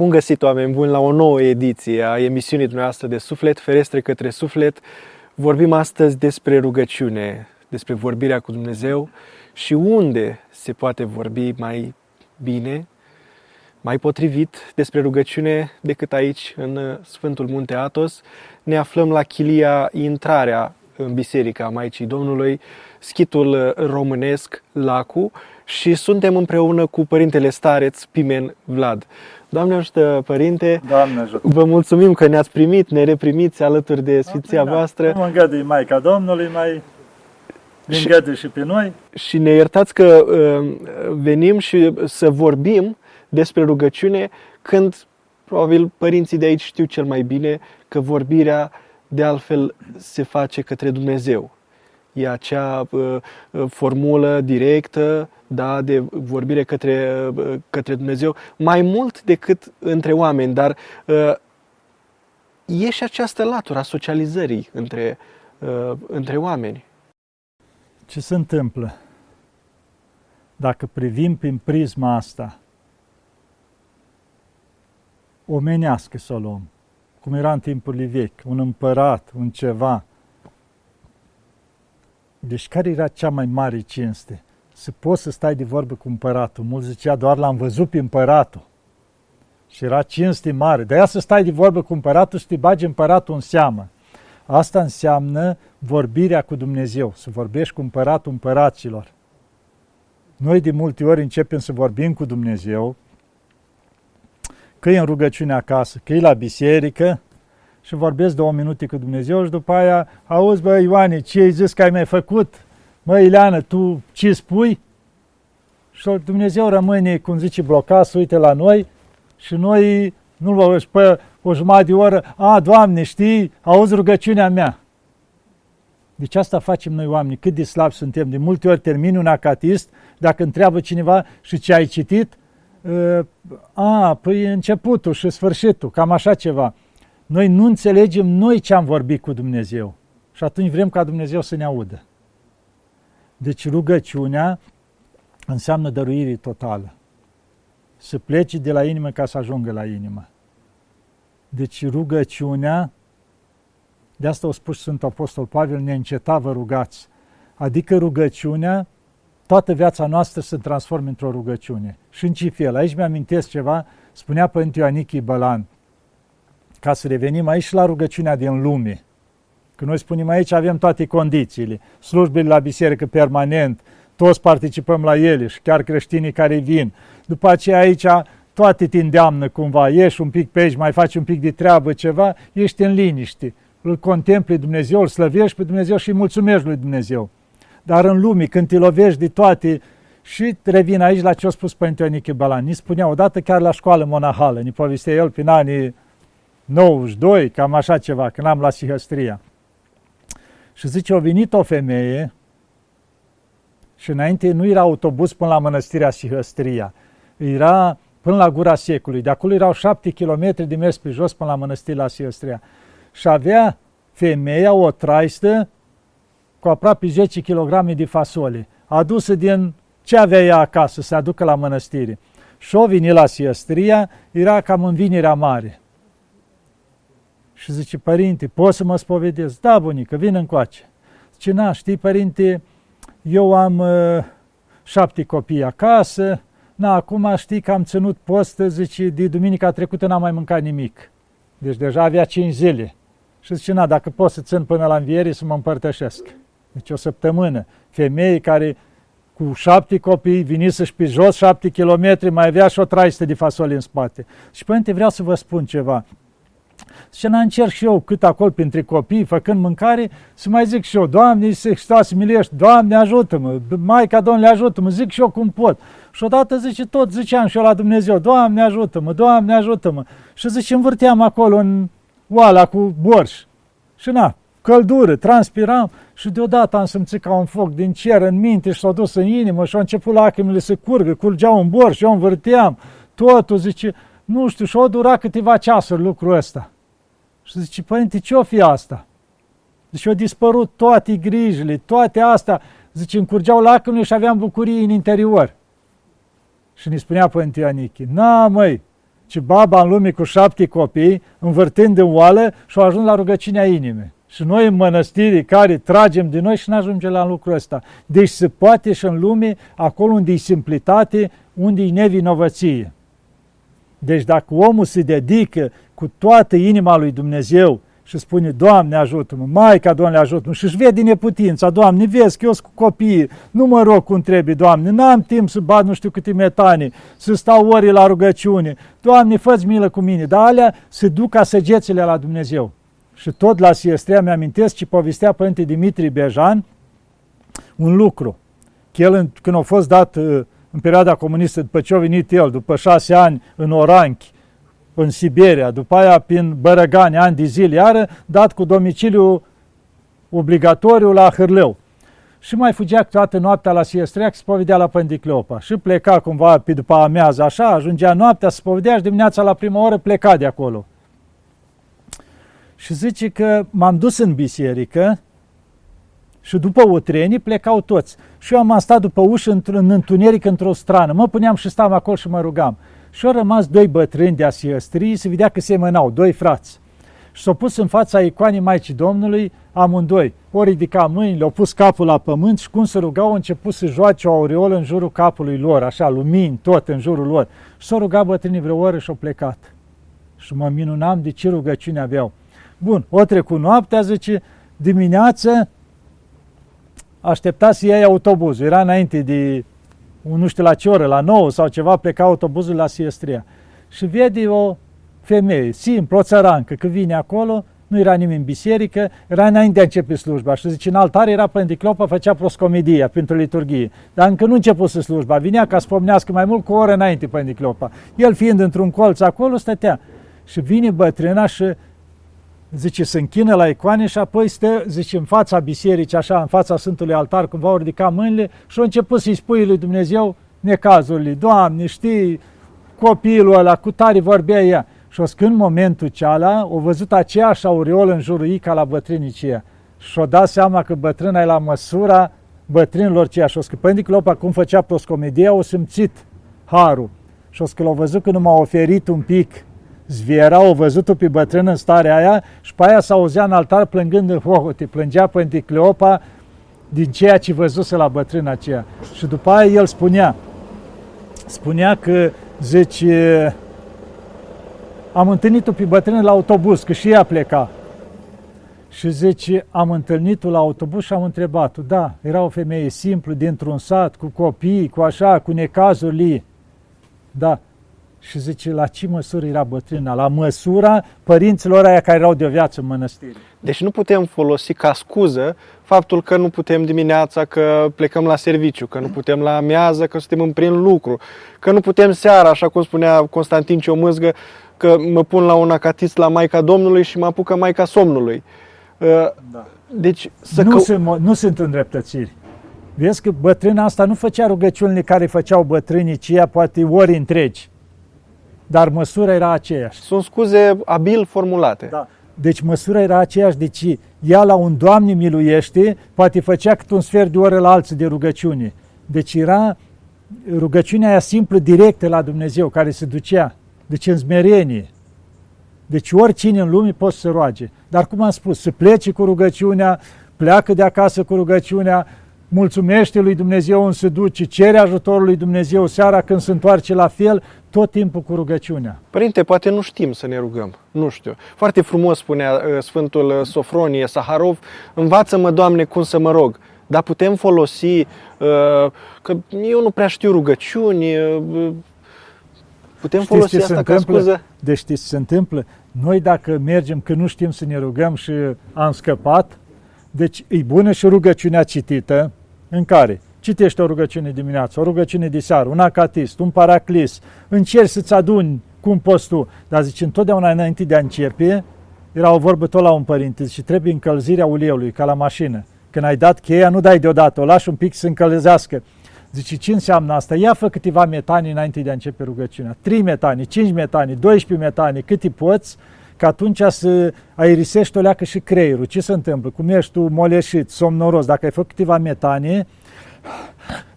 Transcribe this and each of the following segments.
Bun găsit, oameni buni, la o nouă ediție a emisiunii dumneavoastră de Suflet, Ferestre către Suflet. Vorbim astăzi despre rugăciune, despre vorbirea cu Dumnezeu și unde se poate vorbi mai bine, mai potrivit despre rugăciune decât aici, în Sfântul Munte Atos. Ne aflăm la chilia intrarea în Biserica Maicii Domnului, schitul românesc Lacu și suntem împreună cu Părintele Stareț Pimen Vlad. Doamne ajută, Părinte! Doamne ajută! Vă mulțumim că ne-ați primit, ne reprimiți alături de Sfinția da, voastră. Nu îngădui Maica Domnului, mai îngădui și, și pe noi. Și ne iertați că uh, venim și să vorbim despre rugăciune când probabil părinții de aici știu cel mai bine că vorbirea de altfel se face către Dumnezeu. E acea uh, uh formulă directă da, de vorbire către, uh, către Dumnezeu, mai mult decât între oameni, dar uh, e și această latură a socializării între, uh, între oameni. Ce se întâmplă? Dacă privim prin prisma asta, omenească să o luăm, cum era în timpurile vechi, un împărat, un ceva. Deci care era cea mai mare cinste? Să poți să stai de vorbă cu împăratul. Mulți zicea, doar l-am văzut pe împăratul. Și era cinste mare. De aia să stai de vorbă cu împăratul și te bagi împăratul în seamă. Asta înseamnă vorbirea cu Dumnezeu, să vorbești cu împăratul împăraților. Noi de multe ori începem să vorbim cu Dumnezeu, că e în rugăciune acasă, că e la biserică și vorbesc două minute cu Dumnezeu și după aia, auzi bă Ioane, ce ai zis că ai mai făcut? Mă, Ileana, tu ce spui? Și Dumnezeu rămâne, cum zice, blocat, să uite la noi și noi nu-l vă pe o jumătate de oră, a, Doamne, știi, auzi rugăciunea mea. Deci asta facem noi oameni, cât de slabi suntem. De multe ori termin un acatist, dacă întreabă cineva și ce ai citit, ă, a, păi începutul și sfârșitul, cam așa ceva. Noi nu înțelegem noi ce am vorbit cu Dumnezeu. Și atunci vrem ca Dumnezeu să ne audă. Deci rugăciunea înseamnă dăruire totală. Să pleci de la inimă ca să ajungă la inimă. Deci rugăciunea, de asta a spus Sfântul Apostol Pavel, ne înceta vă rugați. Adică rugăciunea, toată viața noastră se transformă într-o rugăciune. Și în ce fel? Aici mi-amintesc ceva, spunea Părinte Ioanichii Bălan, ca să revenim aici la rugăciunea din lume. Că noi spunem aici avem toate condițiile, slujbele la biserică permanent, toți participăm la ele și chiar creștinii care vin. După aceea aici toate te îndeamnă cumva, ieși un pic pe aici, mai faci un pic de treabă, ceva, ești în liniște. Îl contempli Dumnezeu, îl slăvești pe Dumnezeu și îi mulțumești lui Dumnezeu. Dar în lume, când te lovești de toate, și revin aici la ce a spus Părinte Ioniche Balan. Ni spunea odată chiar la școală monahală, ni povestea el prin anii 92, cam așa ceva, când am la Sihăstria. Și zice, a venit o femeie și înainte nu era autobuz până la mănăstirea Sihăstria. Era până la gura secului. De acolo erau șapte kilometri de mers pe jos până la mănăstirea Sihăstria. Și avea femeia o traistă cu aproape 10 kg de fasole, adusă din ce avea ea acasă, să aducă la mănăstire. Și o vine la Siestria, era cam în vinerea mare. Și zice, părinte, poți să mă spovedesc? Da, bunică, vin încoace. Zice, na, știi, părinte, eu am uh, șapte copii acasă, na, acum știi că am ținut post, zice, de duminica trecută n-am mai mâncat nimic. Deci deja avea cinci zile. Și zice, na, dacă pot să țin până la înviere să mă împărtășesc. Deci o săptămână. Femei care cu șapte copii, veniți și pe jos șapte kilometri, mai avea și o traistă de fasole în spate. Și părinte, vreau să vă spun ceva. Și n încerc și eu cât acolo printre copii, făcând mâncare, să mai zic și eu, Doamne, să Hristos milești, Doamne ajută-mă, Maica Domnule ajută-mă, zic și eu cum pot. Și odată zice, tot ziceam și eu la Dumnezeu, Doamne ajută-mă, Doamne ajută-mă. Și zice, învârteam acolo în oala cu borș. Și na, căldură, transpiram și deodată am simțit ca un foc din cer în minte și s-a dus în inimă și au început lacrimile să curgă, curgeau un borș și eu învârteam. Totul, zice, nu știu, și-o dura câteva ceasuri lucrul ăsta. Și zice, părinte, ce-o fi asta? Deci au dispărut toate grijile, toate astea. Zice, îmi curgeau lacrimile și aveam bucurie în interior. Și ne spunea Părinte Ianichi, na măi, ci baba în lume cu șapte copii, învârtind în oală și au ajuns la rugăciunea inimii. Și noi în mănăstiri care tragem din noi și nu ajungem la lucrul ăsta. Deci se poate și în lume, acolo unde e simplitate, unde e nevinovăție. Deci dacă omul se dedică cu toată inima lui Dumnezeu și spune, Doamne ajută-mă, Maica, Doamne ajută-mă, și își vede neputința, Doamne, vezi că eu sunt cu copiii, nu mă rog cum trebuie, Doamne, n-am timp să bat nu știu câte metane, să stau ori la rugăciune, Doamne, fă milă cu mine, dar alea se duc ca săgețile la Dumnezeu. Și tot la Siestrea mi-amintesc ce povestea Părinte Dimitri Bejan un lucru, că el când a fost dat uh, în perioada comunistă, după ce a venit el, după șase ani în Oranchi, în Siberia, după aia prin Bărăgani, ani de zile, iară, dat cu domiciliu obligatoriu la Hârleu. Și mai fugea toată noaptea la Siestreac, se povedea la Pândicleopa. Și pleca cumva pe după amiază, așa, ajungea noaptea, se povedea și dimineața la prima oră pleca de acolo. Și zice că m-am dus în biserică și după o treni plecau toți. Și eu am stat după ușă în întuneric într-o strană. Mă puneam și stam acolo și mă rugam. Și au rămas doi bătrâni de asiestrii, se vedea că se mânau, doi frați. Și s-au pus în fața icoanei Maicii Domnului amândoi. O ridica mâinile, au pus capul la pământ și cum se rugau, au început să joace o aureolă în jurul capului lor, așa, lumini, tot în jurul lor. Și s-au rugat bătrânii vreo oră și au plecat. Și mă minunam de ce rugăciune aveau. Bun, o trecut noaptea, zice, dimineață aștepta să iei autobuzul. Era înainte de nu știu la ce oră, la 9 sau ceva, pleca autobuzul la Siestria. Și vede o femeie, simplu, o țărancă, că vine acolo, nu era nimeni în biserică, era înainte de a începe slujba. Și zice, în altar era Pânticlopa, făcea proscomedia pentru liturghie. Dar încă nu începuse slujba, vinea ca să pomnească mai mult cu o oră înainte Pânticlopa. El fiind într-un colț acolo, stătea. Și vine bătrâna și zice, se închină la icoane și apoi stă, zice, în fața bisericii, așa, în fața Sfântului Altar, când va ridica mâinile și a început să-i spui lui Dumnezeu necazurile. Doamne, știi, copilul ăla, cu tare vorbea ea. Și o când momentul ceala, o văzut aceeași aureolă în jurul ei ca la bătrânicia. Și o dat seama că bătrâna e la măsura bătrânilor ceea. Și o scăpând Clopa, cum făcea proscomedia, o simțit harul. Și o că l-a văzut că nu m-a oferit un pic Zviera o văzut-o pe bătrân în starea aia și pe aia s-auzea în altar plângând în hohote, plângea pe Cleopa din ceea ce văzuse la bătrâna aceea. Și după aia el spunea, spunea că, zice, am întâlnit-o pe bătrână la autobuz, că și ea pleca. Și zice, am întâlnit-o la autobuz și am întrebat-o. Da, era o femeie simplu, dintr-un sat, cu copii, cu așa, cu necazuri. Da, și zice, la ce măsură era bătrâna? La măsura părinților aia care erau de viață în mănăstire. Deci nu putem folosi ca scuză faptul că nu putem dimineața, că plecăm la serviciu, că nu putem la amiază, că suntem în prin lucru, că nu putem seara, așa cum spunea Constantin Ciomâzgă, că mă pun la un acatist la Maica Domnului și mă apucă Maica Somnului. Uh, da. Deci să nu, că... sunt, nu sunt îndreptățiri. Vezi că bătrâna asta nu făcea rugăciunile care făceau bătrânii, ci ea poate ori întregi dar măsura era aceeași. Sunt scuze abil formulate. Da. Deci măsura era aceeași, deci ea la un Doamne miluiește, poate făcea cât un sfert de oră la alții de rugăciune. Deci era rugăciunea aia simplă, directă la Dumnezeu, care se ducea. Deci în smerenie. Deci oricine în lume poate să roage. Dar cum am spus, să plece cu rugăciunea, pleacă de acasă cu rugăciunea, mulțumește lui Dumnezeu în se duce, cere ajutorul lui Dumnezeu seara când se întoarce la fel, tot timpul cu rugăciunea. Părinte, poate nu știm să ne rugăm, nu știu. Foarte frumos spunea uh, Sfântul uh, Sofronie Saharov, învață-mă, Doamne, cum să mă rog. Dar putem folosi, uh, că eu nu prea știu rugăciuni, putem știți folosi asta ca scuză? Deci știți ce se întâmplă? Noi dacă mergem că nu știm să ne rugăm și am scăpat, deci e bună și rugăciunea citită, în care citești o rugăciune dimineață, o rugăciune de seară, un acatist, un paraclis, încerci să-ți aduni cum poți tu. Dar zice, întotdeauna înainte de a începe, era o vorbă tot la un părinte, și trebuie încălzirea uleiului, ca la mașină. Când ai dat cheia, nu dai deodată, o lași un pic să încălzească. Zice, ce înseamnă asta? Ia fă câteva metani înainte de a începe rugăciunea. 3 metani, 5 metani, 12 metani, cât îi poți, că atunci să aerisești o leacă și creierul. Ce se întâmplă? Cum ești tu moleșit, somnoros, dacă ai făcut câteva metane,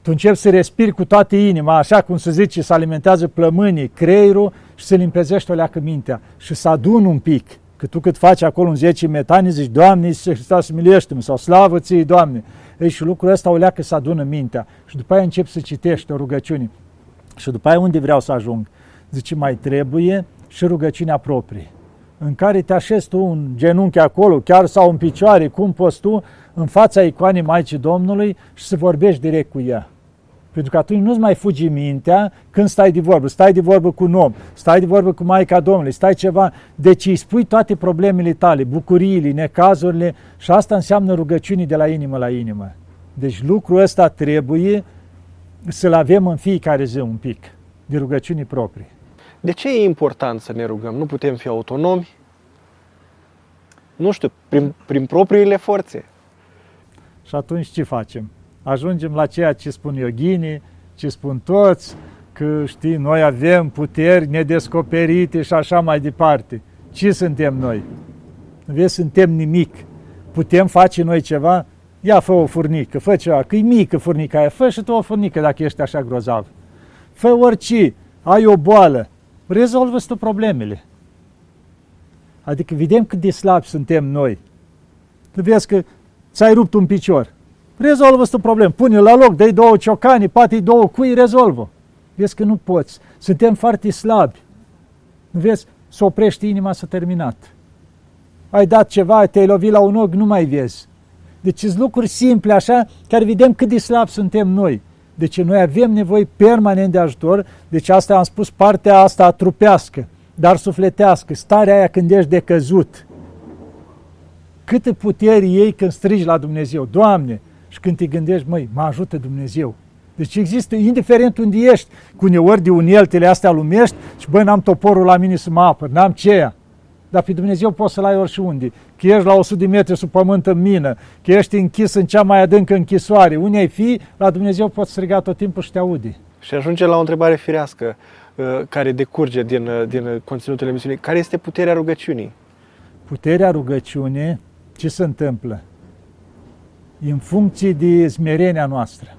tu începi să respiri cu toată inima, așa cum se zice, să alimentează plămânii, creierul și se limpezește o leacă mintea și să adun un pic. Că tu cât faci acolo în 10 metani, zici, Doamne, Iisuse Hristos, miluiește-mă, sau slavă ție, Doamne. Ei, și lucrul ăsta o leacă să adună mintea. Și după aia încep să citești o rugăciune. Și după aia unde vreau să ajung? Zice, mai trebuie și rugăciunea proprie în care te așezi tu în genunchi acolo, chiar sau în picioare, cum poți tu, în fața icoanei Maicii Domnului și să vorbești direct cu ea. Pentru că atunci nu-ți mai fugi mintea când stai de vorbă. Stai de vorbă cu un om, stai de vorbă cu Maica Domnului, stai ceva. Deci îi spui toate problemele tale, bucuriile, necazurile și asta înseamnă rugăciunii de la inimă la inimă. Deci lucrul ăsta trebuie să-l avem în fiecare zi un pic, de rugăciuni proprii. De ce e important să ne rugăm? Nu putem fi autonomi? Nu știu, prin, prin propriile forțe. Și atunci ce facem? Ajungem la ceea ce spun yoghinii, ce spun toți, că știi, noi avem puteri nedescoperite și așa mai departe. Ce suntem noi? Vezi, suntem nimic. Putem face noi ceva? Ia, fă o furnică, fă ceva, că e mică furnica aia, fă și tu o furnică dacă ești așa grozav. Fă orice, ai o boală, rezolvă tu problemele. Adică vedem cât de slabi suntem noi. Tu vezi că ți-ai rupt un picior. Rezolvă tu problemă. Pune la loc, dai două ciocani, poate două cui, rezolvă. Vezi că nu poți. Suntem foarte slabi. Nu vezi? Să oprești inima, s-a terminat. Ai dat ceva, te-ai lovit la un ochi, nu mai vezi. Deci sunt lucruri simple așa, care vedem cât de slabi suntem noi. Deci noi avem nevoie permanent de ajutor, deci asta am spus partea asta trupească, dar sufletească, starea aia când ești decăzut. Câte puteri ei când strigi la Dumnezeu, Doamne, și când te gândești, măi, mă ajută Dumnezeu. Deci există, indiferent unde ești, cu uneori de uneltele astea lumești și băi, n-am toporul la mine să mă apăr, n-am ceea. Dar pe Dumnezeu poți să-L ai oriunde. Că ești la 100 de metri sub pământ în mină, că ești închis în cea mai adâncă închisoare. Unde ai fi, la Dumnezeu poți striga tot timpul și te aude. Și ajunge la o întrebare firească uh, care decurge din, uh, din conținutul emisiunii. Care este puterea rugăciunii? Puterea rugăciunii, ce se întâmplă? În funcție de smerenia noastră.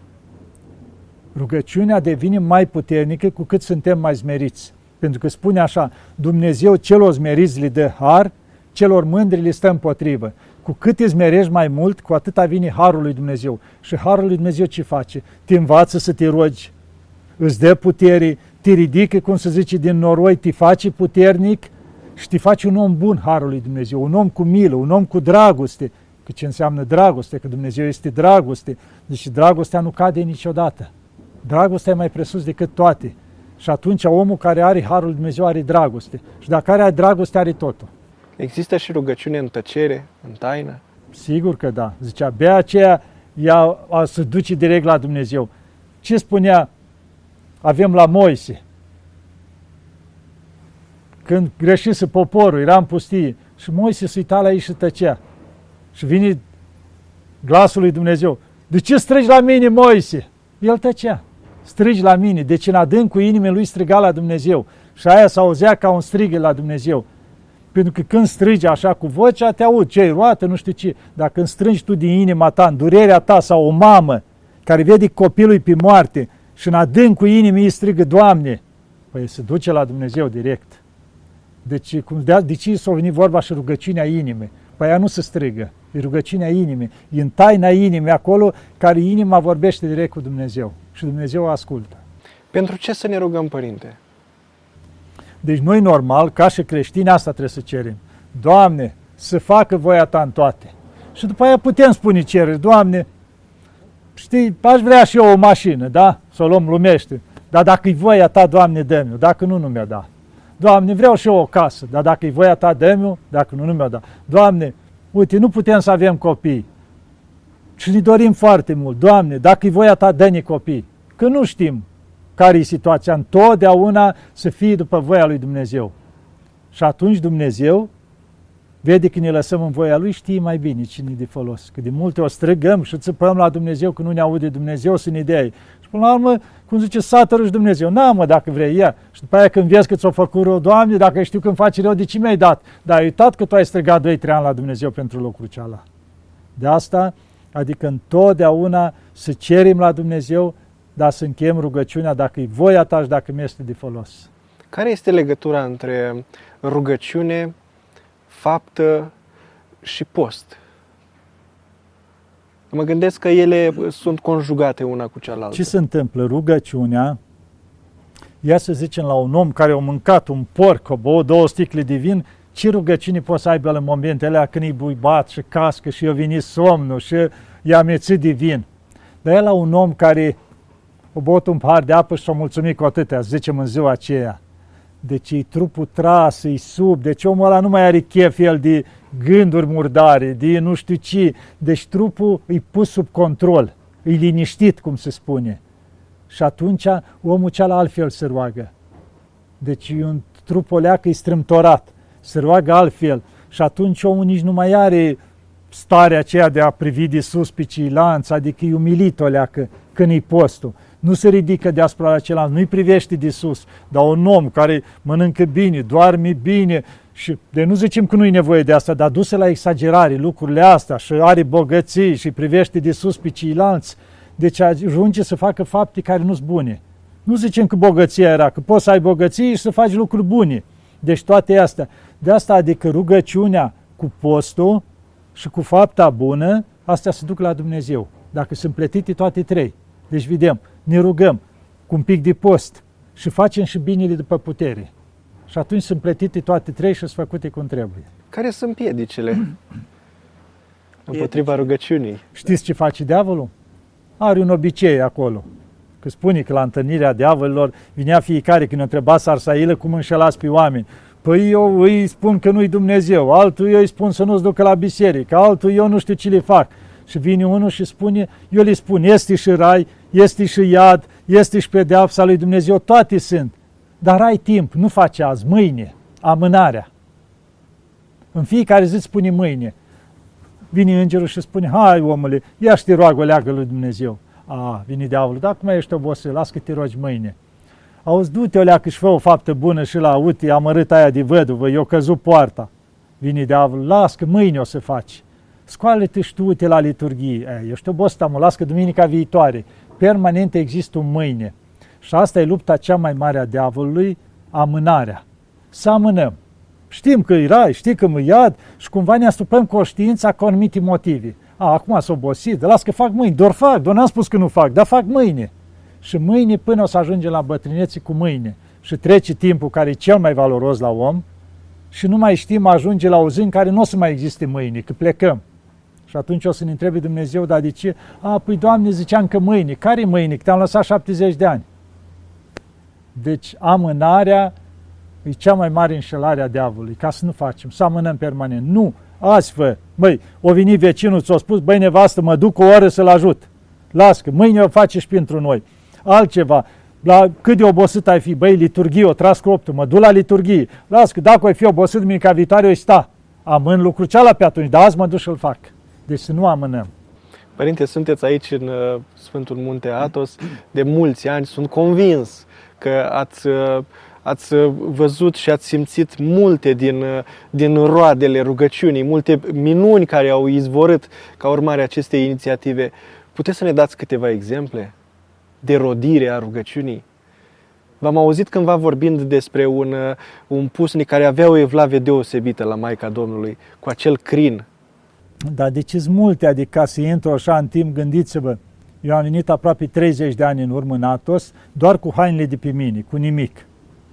Rugăciunea devine mai puternică cu cât suntem mai smeriți. Pentru că spune așa, Dumnezeu celor smeriți le dă har, celor mândri le stă împotrivă. Cu cât îți merești mai mult, cu atâta vine harul lui Dumnezeu. Și harul lui Dumnezeu ce face? Te învață să te rogi, îți dă putere, te ridică, cum se zice, din noroi, te face puternic și te face un om bun, harul lui Dumnezeu, un om cu milă, un om cu dragoste. Că ce înseamnă dragoste? Că Dumnezeu este dragoste. Deci dragostea nu cade niciodată. Dragostea e mai presus decât toate. Și atunci omul care are Harul lui Dumnezeu are dragoste. Și dacă are dragoste, are totul. Există și rugăciune în tăcere, în taină? Sigur că da. Zicea, abia aceea ea a să duce direct la Dumnezeu. Ce spunea? Avem la Moise. Când greșise poporul, era în pustie. Și Moise se uita la ei și tăcea. Și vine glasul lui Dumnezeu. De ce strigi la mine, Moise? El tăcea strigi la mine. Deci în adâncul inimii lui striga la Dumnezeu. Și aia s auzea ca un strig la Dumnezeu. Pentru că când strigi așa cu vocea, te aud, ce roată, nu știu ce. Dar când strângi tu din inima ta, în durerea ta sau o mamă care vede copilul pe moarte și în adâncul inimii îi strigă, Doamne, păi se duce la Dumnezeu direct. Deci, cum de, de ce s-a venit vorba și rugăciunea inimii? Păi ea nu se strigă, e rugăciunea inimii, e în taina inimii acolo care inima vorbește direct cu Dumnezeu și Dumnezeu ascultă. Pentru ce să ne rugăm, Părinte? Deci noi normal, ca și creștini, asta trebuie să cerem. Doamne, să facă voia Ta în toate. Și după aia putem spune cereri, Doamne, știi, aș vrea și eu o mașină, da? Să o luăm lumește. Dar dacă e voia Ta, Doamne, dă Dacă nu, nu mi-a dat. Doamne, vreau și eu o casă, dar dacă e voia Ta, dă Dacă nu, nu mi-a dat. Doamne, uite, nu putem să avem copii. Și ne dorim foarte mult, Doamne, dacă e voia Ta, dă-ne copii. Că nu știm care e situația, întotdeauna să fie după voia lui Dumnezeu. Și atunci Dumnezeu vede că ne lăsăm în voia Lui, știe mai bine cine e de folos. Că de multe o strigăm și țipăm la Dumnezeu că nu ne aude Dumnezeu să ne dea Și până la urmă, cum zice, satără și Dumnezeu, n mă dacă vrei, ia. Și după aia când vezi că ți-o făcut rău, Doamne, dacă știu când faci rău, de ce mi-ai dat? Dar ai uitat că tu ai strigat 2-3 ani la Dumnezeu pentru lucrul ceala. De asta Adică întotdeauna să cerem la Dumnezeu, dar să încheiem rugăciunea dacă e voia ta și dacă mi este de folos. Care este legătura între rugăciune, faptă și post? Mă gândesc că ele sunt conjugate una cu cealaltă. Ce se întâmplă? Rugăciunea, ia să zicem la un om care a mâncat un porc, o băut două sticle de vin, ce rugăciune poți să aibă la momentele alea când e buibat și cască și i-a venit somnul și i-a amețit de vin. Dar e la un om care a băut un pahar de apă și s-a mulțumit cu atâtea, zicem în ziua aceea. Deci e trupul tras, e sub, deci omul ăla nu mai are chef el de gânduri murdare, de nu știu ce. Deci trupul e pus sub control, e liniștit, cum se spune. Și atunci omul cealaltă altfel se roagă. Deci e un trup o leacă, e strâmtorat, se roagă altfel. Și atunci omul nici nu mai are starea aceea de a privi de sus pe ceilalți, adică e umilit o leacă când e postul nu se ridică deasupra la celălalt, nu-i privește de sus, dar un om care mănâncă bine, doarme bine și de nu zicem că nu-i nevoie de asta, dar duse la exagerare lucrurile astea și are bogății și privește de sus pe ceilalți, deci ajunge să facă fapte care nu sunt bune. Nu zicem că bogăția era, că poți să ai bogăție și să faci lucruri bune. Deci toate astea. De asta adică rugăciunea cu postul și cu fapta bună, astea se duc la Dumnezeu. Dacă sunt plătite toate trei. Deci vedem, ne rugăm cu un pic de post și facem și binele după putere. Și atunci sunt plătite toate trei și sunt făcute cum trebuie. Care sunt piedicile împotriva rugăciunii? Știți ce face diavolul? Are un obicei acolo. Că spune că la întâlnirea diavolilor vinea fiecare când întreba Sarsailă cum înșelați pe oameni. Păi eu îi spun că nu-i Dumnezeu, altul eu îi spun să nu-ți ducă la biserică, altul eu nu știu ce le fac. Și vine unul și spune, eu le spun, este și rai, este și iad, este și pedeapsa lui Dumnezeu, toate sunt. Dar ai timp, nu face azi, mâine, amânarea. În fiecare zi spune mâine. Vine îngerul și spune, hai omule, ia și te roagă o leagă lui Dumnezeu. A, vine diavolul, dar acum ești obosit, las că te rogi mâine. Auzi, du-te o leacă și fă o faptă bună și la, uite, amărât aia de văduvă, eu căzut poarta. Vine diavolul, las că mâine o să faci. Scoală-te și tu, uite la liturghie. E, eu știu, bosta, mă las că duminica viitoare. Permanent există un mâine. Și asta e lupta cea mai mare a diavolului, amânarea. Să amânăm. Știm că e rai, știi că mă iad și cumva ne astupăm conștiința cu anumite motive. A, acum s-a obosit, las că fac mâine, doar fac, doar n-am spus că nu fac, dar fac mâine. Și mâine până o să ajungem la bătrânețe cu mâine și trece timpul care e cel mai valoros la om și nu mai știm ajunge la o zi în care nu o să mai existe mâine, că plecăm. Și atunci o să ne întrebe Dumnezeu, dar de ce? A, păi Doamne, ziceam că mâine. Care mâine? Că te-am lăsat 70 de ani. Deci amânarea e cea mai mare înșelare a diavolului, ca să nu facem, să amânăm permanent. Nu, azi fă, măi, o venit vecinul, ți-a spus, băi nevastă, mă duc o oră să-l ajut. Las că mâine o face și pentru noi. Altceva, la cât de obosit ai fi, băi, liturghie, o tras coptul, mă duc la liturghie. Las că dacă ai fi obosit duminica viitoare, o sta. Amân lucru ceala pe atunci, dar azi mă duc și-l fac. Deci să nu amânăm. Părinte, sunteți aici în uh, Sfântul Munte Atos de mulți ani. Sunt convins că ați, uh, ați văzut și ați simțit multe din, uh, din roadele rugăciunii, multe minuni care au izvorât ca urmare a acestei inițiative. Puteți să ne dați câteva exemple de rodire a rugăciunii? V-am auzit cândva vorbind despre un, un pusnic care avea o evlavie deosebită la Maica Domnului, cu acel crin dar de ce multe, adică ca să intru așa în timp, gândiți-vă, eu am venit aproape 30 de ani în urmă în Atos, doar cu hainele de pe mine, cu nimic.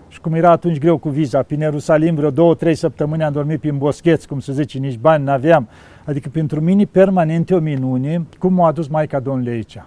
Și cum era atunci greu cu viza, prin Ierusalim vreo două, trei săptămâni am dormit prin boscheți, cum se zice, nici bani n-aveam. Adică pentru mine permanent o minune cum m-a adus Maica Domnului aici.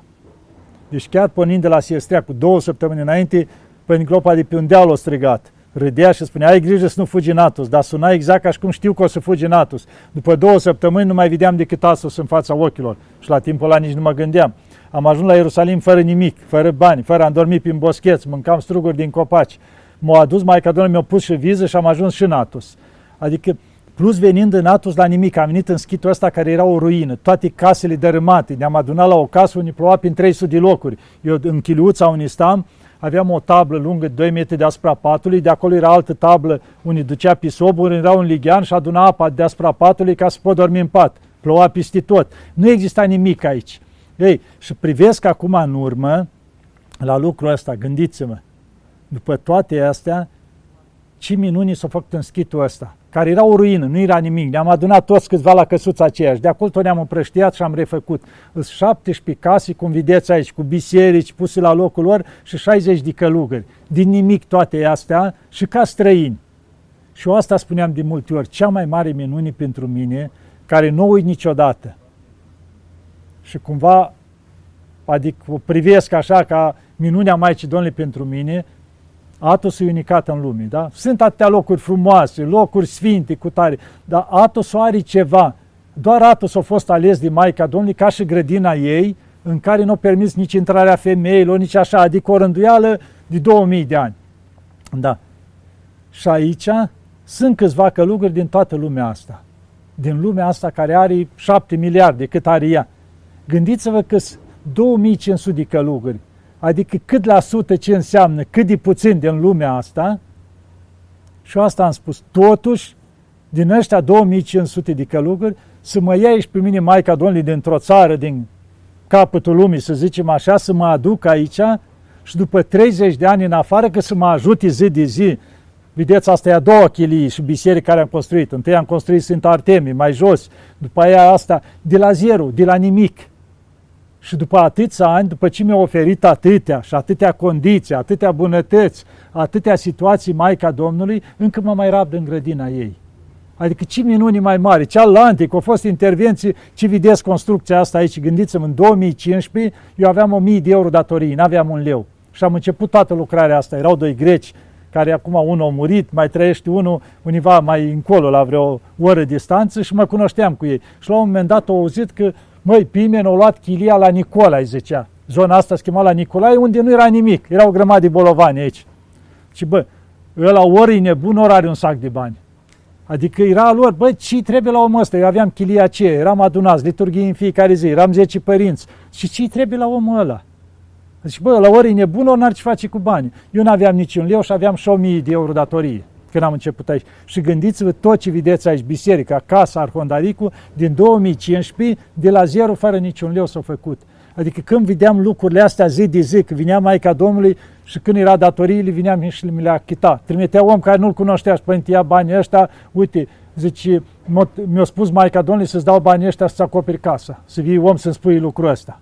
Deci chiar pornind de la Siestrea cu două săptămâni înainte, pe gropa de pe un deal o strigat râdea și spunea, ai grijă să nu fugi în Atos, dar suna exact ca și cum știu că o să fugi în Atos. După două săptămâni nu mai vedeam decât Atos în fața ochilor și la timpul ăla nici nu mă gândeam. Am ajuns la Ierusalim fără nimic, fără bani, fără am dormit prin boscheți, mâncam struguri din copaci. M-a adus Maica Domnului, mi-a pus și viză și am ajuns și în Atos. Adică plus venind în Atos la nimic, am venit în schitul ăsta care era o ruină, toate casele dărâmate, ne-am adunat la o casă unde ploua prin 300 de locuri. Eu în chiliuța unde stam, aveam o tablă lungă, 2 metri deasupra patului, de acolo era altă tablă unde ducea pisobul, era un lighean și aduna apa deasupra patului ca să pot dormi în pat. Ploua peste tot. Nu exista nimic aici. Ei, și privesc acum în urmă la lucrul ăsta, gândiți-mă, după toate astea, ce minuni s-au făcut în schitul ăsta, care era o ruină, nu era nimic. Ne-am adunat toți câțiva la căsuța aceeași. De acolo ne-am împrăștiat și am refăcut. Sunt 17 case, cum vedeți aici, cu biserici puse la locul lor și 60 de călugări. Din nimic toate astea și ca străini. Și eu asta spuneam de multe ori, cea mai mare minune pentru mine, care nu uit niciodată. Și cumva, adică o privesc așa ca minunea Maicii Domnului pentru mine, Atos e unicat în lume, da? Sunt atâtea locuri frumoase, locuri sfinte cu tare, dar Atos are ceva. Doar Atos a fost ales de Maica Domnului ca și grădina ei, în care nu a permis nici intrarea femeilor, nici așa, adică o rânduială de 2000 de ani. Da. Și aici sunt câțiva călugări din toată lumea asta. Din lumea asta care are 7 miliarde, cât are ea. Gândiți-vă că 2500 de călugări adică cât la sută ce înseamnă, cât de puțin din lumea asta, și asta am spus, totuși, din ăștia 2500 de călugări, să mă iei și pe mine Maica Domnului dintr-o țară, din capătul lumii, să zicem așa, să mă aduc aici și după 30 de ani în afară, că să mă ajute zi de zi. Vedeți, asta e a doua chilii și biserică care am construit. Întâi am construit Sfânta Artemie, mai jos, după aia asta, de la zero, de la nimic. Și după atâția ani, după ce mi-a oferit atâtea și atâtea condiții, atâtea bunătăți, atâtea situații Maica Domnului, încă mă mai rabdă în grădina ei. Adică ce minuni mai mari, ce Atlantic, au fost intervenții, ce vedeți construcția asta aici, gândiți-vă, în 2015 eu aveam 1000 de euro datorii, n-aveam un leu. Și am început toată lucrarea asta, erau doi greci, care acum unul a murit, mai trăiește unul univa mai încolo, la vreo oră distanță și mă cunoșteam cu ei. Și la un moment dat au auzit că Măi, Pimen a luat chilia la Nicolai, zicea. Zona asta schimba la Nicolai, unde nu era nimic. Era o grămadă de bolovani aici. Și bă, ăla ori e nebun, ori are un sac de bani. Adică era lor, bă, ce trebuie la omul ăsta? Eu aveam chilia aceea, eram adunați, liturghii în fiecare zi, eram 10 părinți. Și ce trebuie la omul ăla? Zice, bă, la ori e nebun, ori n-ar ce face cu bani. Eu n-aveam niciun leu și aveam și 1000 de euro datorie când am început aici. Și gândiți-vă tot ce vedeți aici, biserica, casa Arhondaricu, din 2015, de la zero, fără niciun leu s-a făcut. Adică când vedeam lucrurile astea zi de zi, când vinea Maica Domnului și când era datoriile, vineam și mi le achita. Trimitea om care nu-l cunoștea și părinte, ia banii ăștia, uite, zice, mi-a spus Maica Domnului să-ți dau banii ăștia să-ți acoperi casa, să vii om să-mi spui lucrul ăsta.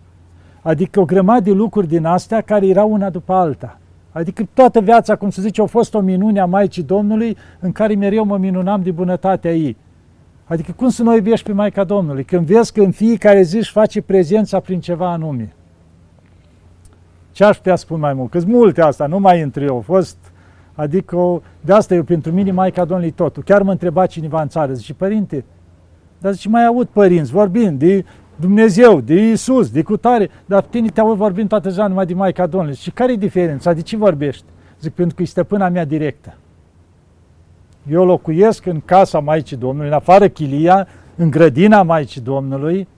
Adică o grămadă de lucruri din astea care erau una după alta. Adică toată viața, cum se zice, a fost o minune a Maicii Domnului în care mereu mă minunam de bunătatea ei. Adică cum să nu iubești pe Maica Domnului? Când vezi că în fiecare zi își face prezența prin ceva anume. Ce aș putea spune mai mult? Că multe asta, nu mai intru eu. A fost, adică, de asta eu pentru mine Maica Domnului totul. Chiar mă întreba cineva în țară, zice, părinte, dar zice, mai aud părinți vorbind de Dumnezeu, de Iisus, de cutare, dar tine te aud vorbind toată ziua numai de Maica Domnului. Și care e diferența? De ce vorbești? Zic, pentru că e stăpâna mea directă. Eu locuiesc în casa Maicii Domnului, în afară chilia, în grădina Maicii Domnului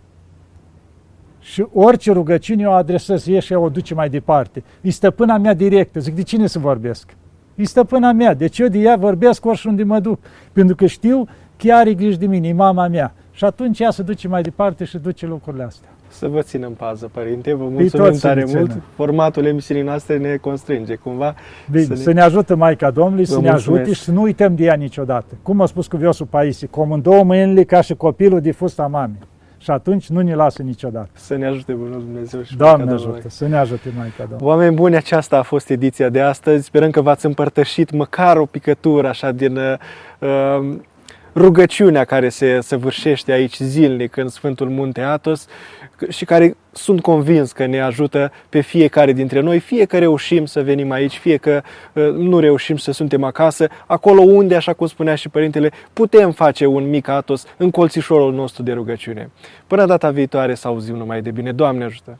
și orice rugăciune o adresez ei și o duce mai departe. E stăpâna mea directă. Zic, de cine să vorbesc? E stăpâna mea. Deci eu de ea vorbesc oriunde mă duc. Pentru că știu că ea are grijă de mine, e mama mea. Și atunci ea se duce mai departe și duce lucrurile astea. Să vă ținem pază, părinte. Vă mulțumim tare mult. Țină. Formatul emisiunii noastre ne constrânge cumva. Bine, să ne, să ne ajute Maica Domnului, să ne ajute și să nu uităm de ea niciodată. Cum a spus cuviosul Paisi, cum în două mâinile ca și copilul de fusta mamei. Și atunci nu ne lasă niciodată. Să ne ajute Bunul Dumnezeu și Doamne ajută, Domnului. să ne ajute Maica Domnului. Oameni buni, aceasta a fost ediția de astăzi. Sperăm că v-ați împărtășit măcar o picătură așa din uh, rugăciunea care se săvârșește aici zilnic în Sfântul Munte Atos și care sunt convins că ne ajută pe fiecare dintre noi, fie că reușim să venim aici, fie că uh, nu reușim să suntem acasă, acolo unde, așa cum spunea și Părintele, putem face un mic Atos în colțișorul nostru de rugăciune. Până data viitoare să auzim numai de bine. Doamne ajută!